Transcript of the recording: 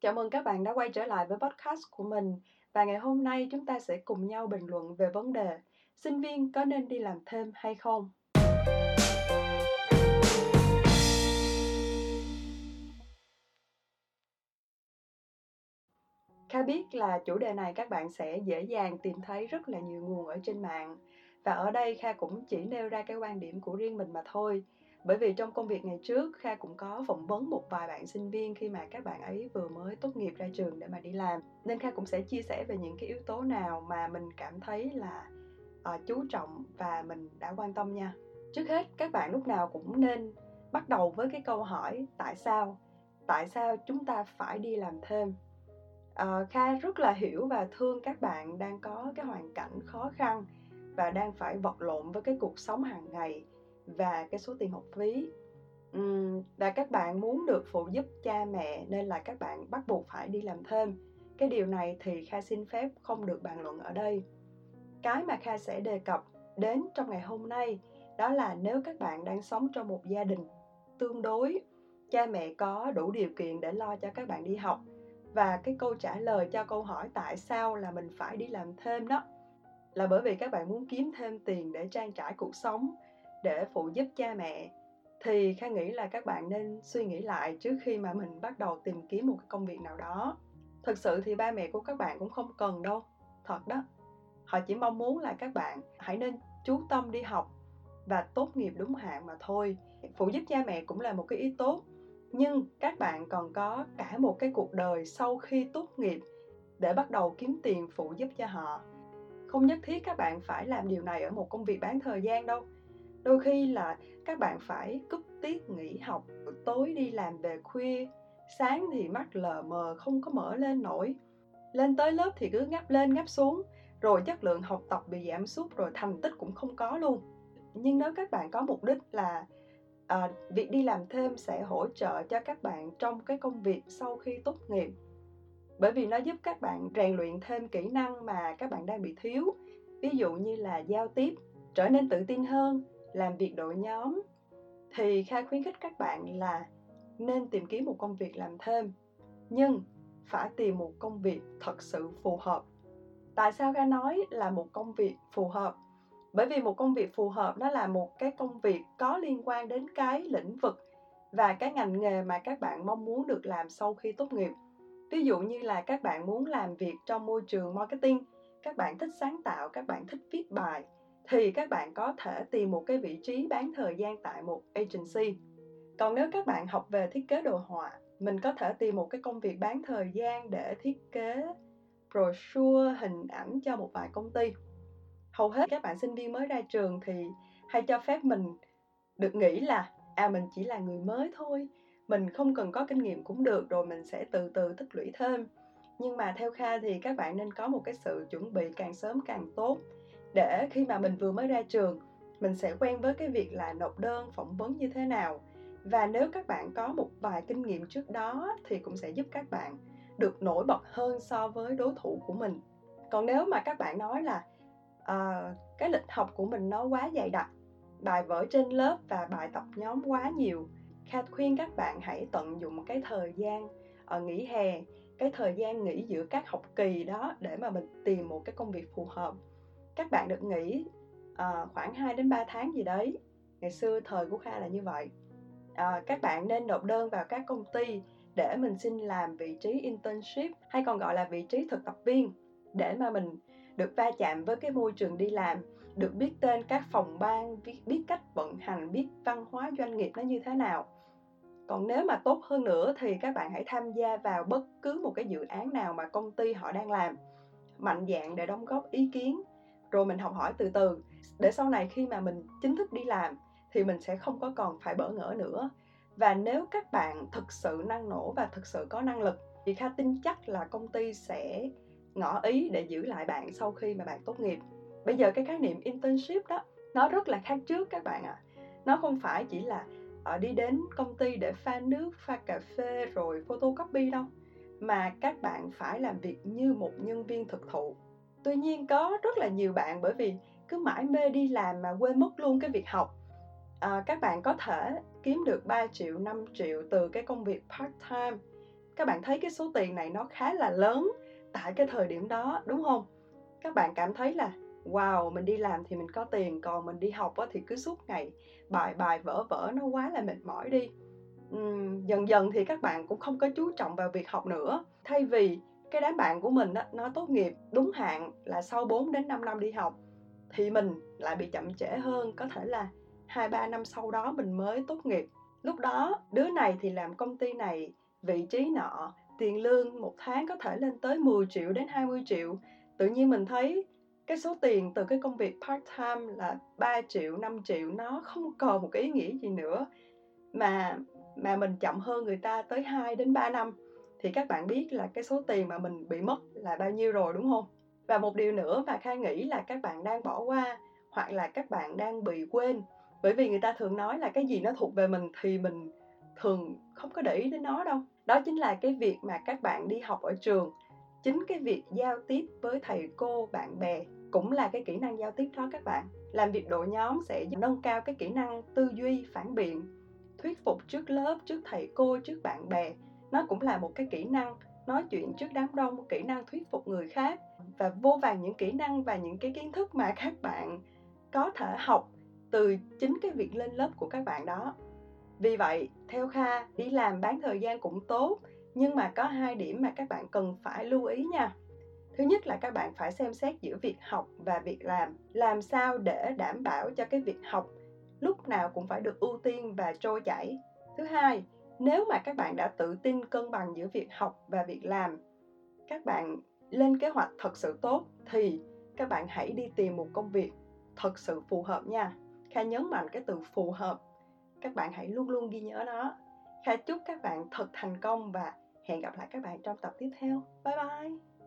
Chào mừng các bạn đã quay trở lại với podcast của mình và ngày hôm nay chúng ta sẽ cùng nhau bình luận về vấn đề sinh viên có nên đi làm thêm hay không. Kha biết là chủ đề này các bạn sẽ dễ dàng tìm thấy rất là nhiều nguồn ở trên mạng và ở đây Kha cũng chỉ nêu ra cái quan điểm của riêng mình mà thôi bởi vì trong công việc ngày trước kha cũng có phỏng vấn một vài bạn sinh viên khi mà các bạn ấy vừa mới tốt nghiệp ra trường để mà đi làm. Nên kha cũng sẽ chia sẻ về những cái yếu tố nào mà mình cảm thấy là uh, chú trọng và mình đã quan tâm nha. Trước hết các bạn lúc nào cũng nên bắt đầu với cái câu hỏi tại sao? Tại sao chúng ta phải đi làm thêm? Uh, kha rất là hiểu và thương các bạn đang có cái hoàn cảnh khó khăn và đang phải vật lộn với cái cuộc sống hàng ngày và cái số tiền học phí. Uhm, và các bạn muốn được phụ giúp cha mẹ nên là các bạn bắt buộc phải đi làm thêm. Cái điều này thì kha xin phép không được bàn luận ở đây. Cái mà kha sẽ đề cập đến trong ngày hôm nay đó là nếu các bạn đang sống trong một gia đình tương đối cha mẹ có đủ điều kiện để lo cho các bạn đi học. Và cái câu trả lời cho câu hỏi tại sao là mình phải đi làm thêm đó là bởi vì các bạn muốn kiếm thêm tiền để trang trải cuộc sống để phụ giúp cha mẹ, thì khang nghĩ là các bạn nên suy nghĩ lại trước khi mà mình bắt đầu tìm kiếm một cái công việc nào đó. Thực sự thì ba mẹ của các bạn cũng không cần đâu, thật đó. Họ chỉ mong muốn là các bạn hãy nên chú tâm đi học và tốt nghiệp đúng hạn mà thôi. Phụ giúp cha mẹ cũng là một cái ý tốt, nhưng các bạn còn có cả một cái cuộc đời sau khi tốt nghiệp để bắt đầu kiếm tiền phụ giúp cho họ. Không nhất thiết các bạn phải làm điều này ở một công việc bán thời gian đâu đôi khi là các bạn phải cúp tiết nghỉ học tối đi làm về khuya sáng thì mắt lờ mờ không có mở lên nổi. Lên tới lớp thì cứ ngáp lên ngáp xuống rồi chất lượng học tập bị giảm sút rồi thành tích cũng không có luôn. Nhưng nếu các bạn có mục đích là à, việc đi làm thêm sẽ hỗ trợ cho các bạn trong cái công việc sau khi tốt nghiệp. Bởi vì nó giúp các bạn rèn luyện thêm kỹ năng mà các bạn đang bị thiếu. Ví dụ như là giao tiếp trở nên tự tin hơn làm việc đội nhóm, thì kha khuyến khích các bạn là nên tìm kiếm một công việc làm thêm, nhưng phải tìm một công việc thật sự phù hợp. Tại sao kha nói là một công việc phù hợp? Bởi vì một công việc phù hợp nó là một cái công việc có liên quan đến cái lĩnh vực và cái ngành nghề mà các bạn mong muốn được làm sau khi tốt nghiệp. Ví dụ như là các bạn muốn làm việc trong môi trường marketing, các bạn thích sáng tạo, các bạn thích viết bài thì các bạn có thể tìm một cái vị trí bán thời gian tại một agency. Còn nếu các bạn học về thiết kế đồ họa, mình có thể tìm một cái công việc bán thời gian để thiết kế brochure, hình ảnh cho một vài công ty. Hầu hết các bạn sinh viên mới ra trường thì hay cho phép mình được nghĩ là à mình chỉ là người mới thôi, mình không cần có kinh nghiệm cũng được rồi mình sẽ từ từ tích lũy thêm. Nhưng mà theo Kha thì các bạn nên có một cái sự chuẩn bị càng sớm càng tốt để khi mà mình vừa mới ra trường mình sẽ quen với cái việc là nộp đơn phỏng vấn như thế nào. Và nếu các bạn có một vài kinh nghiệm trước đó thì cũng sẽ giúp các bạn được nổi bật hơn so với đối thủ của mình. Còn nếu mà các bạn nói là uh, cái lịch học của mình nó quá dày đặc bài vở trên lớp và bài tập nhóm quá nhiều kha khuyên các bạn hãy tận dụng cái thời gian ở nghỉ hè cái thời gian nghỉ giữa các học kỳ đó để mà mình tìm một cái công việc phù hợp các bạn được nghỉ uh, khoảng 2 đến 3 tháng gì đấy. Ngày xưa thời của kha là như vậy. Uh, các bạn nên nộp đơn vào các công ty để mình xin làm vị trí internship hay còn gọi là vị trí thực tập viên để mà mình được va chạm với cái môi trường đi làm được biết tên các phòng ban biết, biết cách vận hành biết văn hóa doanh nghiệp nó như thế nào. Còn nếu mà tốt hơn nữa thì các bạn hãy tham gia vào bất cứ một cái dự án nào mà công ty họ đang làm mạnh dạng để đóng góp ý kiến rồi mình học hỏi từ từ. Để sau này khi mà mình chính thức đi làm thì mình sẽ không có còn phải bỡ ngỡ nữa. Và nếu các bạn thực sự năng nổ và thực sự có năng lực, thì kha tin chắc là công ty sẽ ngỏ ý để giữ lại bạn sau khi mà bạn tốt nghiệp. Bây giờ cái khái niệm internship đó, nó rất là khác trước các bạn ạ. À. nó không phải chỉ là ở đi đến công ty để pha nước, pha cà phê rồi photocopy đâu, mà các bạn phải làm việc như một nhân viên thực thụ tuy nhiên có rất là nhiều bạn bởi vì cứ mãi mê đi làm mà quên mất luôn cái việc học. À, các bạn có thể kiếm được 3 triệu 5 triệu từ cái công việc part time. Các bạn thấy cái số tiền này nó khá là lớn tại cái thời điểm đó đúng không? Các bạn cảm thấy là wow mình đi làm thì mình có tiền còn mình đi học thì cứ suốt ngày bài bài vỡ vỡ nó quá là mệt mỏi đi. Uhm, dần dần thì các bạn cũng không có chú trọng vào việc học nữa. Thay vì cái đám bạn của mình đó, nó tốt nghiệp đúng hạn là sau 4 đến 5 năm đi học thì mình lại bị chậm trễ hơn có thể là hai ba năm sau đó mình mới tốt nghiệp. Lúc đó đứa này thì làm công ty này vị trí nọ tiền lương một tháng có thể lên tới 10 triệu đến 20 triệu. Tự nhiên mình thấy cái số tiền từ cái công việc part time là 3 triệu 5 triệu nó không còn một cái ý nghĩa gì nữa. Mà mà mình chậm hơn người ta tới 2 đến 3 năm thì các bạn biết là cái số tiền mà mình bị mất là bao nhiêu rồi, đúng không? Và một điều nữa mà Kha nghĩ là các bạn đang bỏ qua, hoặc là các bạn đang bị quên, bởi vì người ta thường nói là cái gì nó thuộc về mình thì mình thường không có để ý đến nó đâu. Đó chính là cái việc mà các bạn đi học ở trường. Chính cái việc giao tiếp với thầy cô, bạn bè cũng là cái kỹ năng giao tiếp đó các bạn. Làm việc đội nhóm sẽ nâng cao cái kỹ năng tư duy, phản biện, thuyết phục trước lớp, trước thầy cô, trước bạn bè nó cũng là một cái kỹ năng nói chuyện trước đám đông, một kỹ năng thuyết phục người khác. Và vô vàng những kỹ năng và những cái kiến thức mà các bạn có thể học từ chính cái việc lên lớp của các bạn đó. Vì vậy, theo kha, đi làm bán thời gian cũng tốt, nhưng mà có hai điểm mà các bạn cần phải lưu ý nha. Thứ nhất là các bạn phải xem xét giữa việc học và việc làm. Làm sao để đảm bảo cho cái việc học lúc nào cũng phải được ưu tiên và trôi chảy. Thứ hai nếu mà các bạn đã tự tin cân bằng giữa việc học và việc làm, các bạn lên kế hoạch thật sự tốt thì các bạn hãy đi tìm một công việc thật sự phù hợp nha. Kha nhấn mạnh cái từ phù hợp, các bạn hãy luôn luôn ghi nhớ nó. Kha chúc các bạn thật thành công và hẹn gặp lại các bạn trong tập tiếp theo. Bye bye!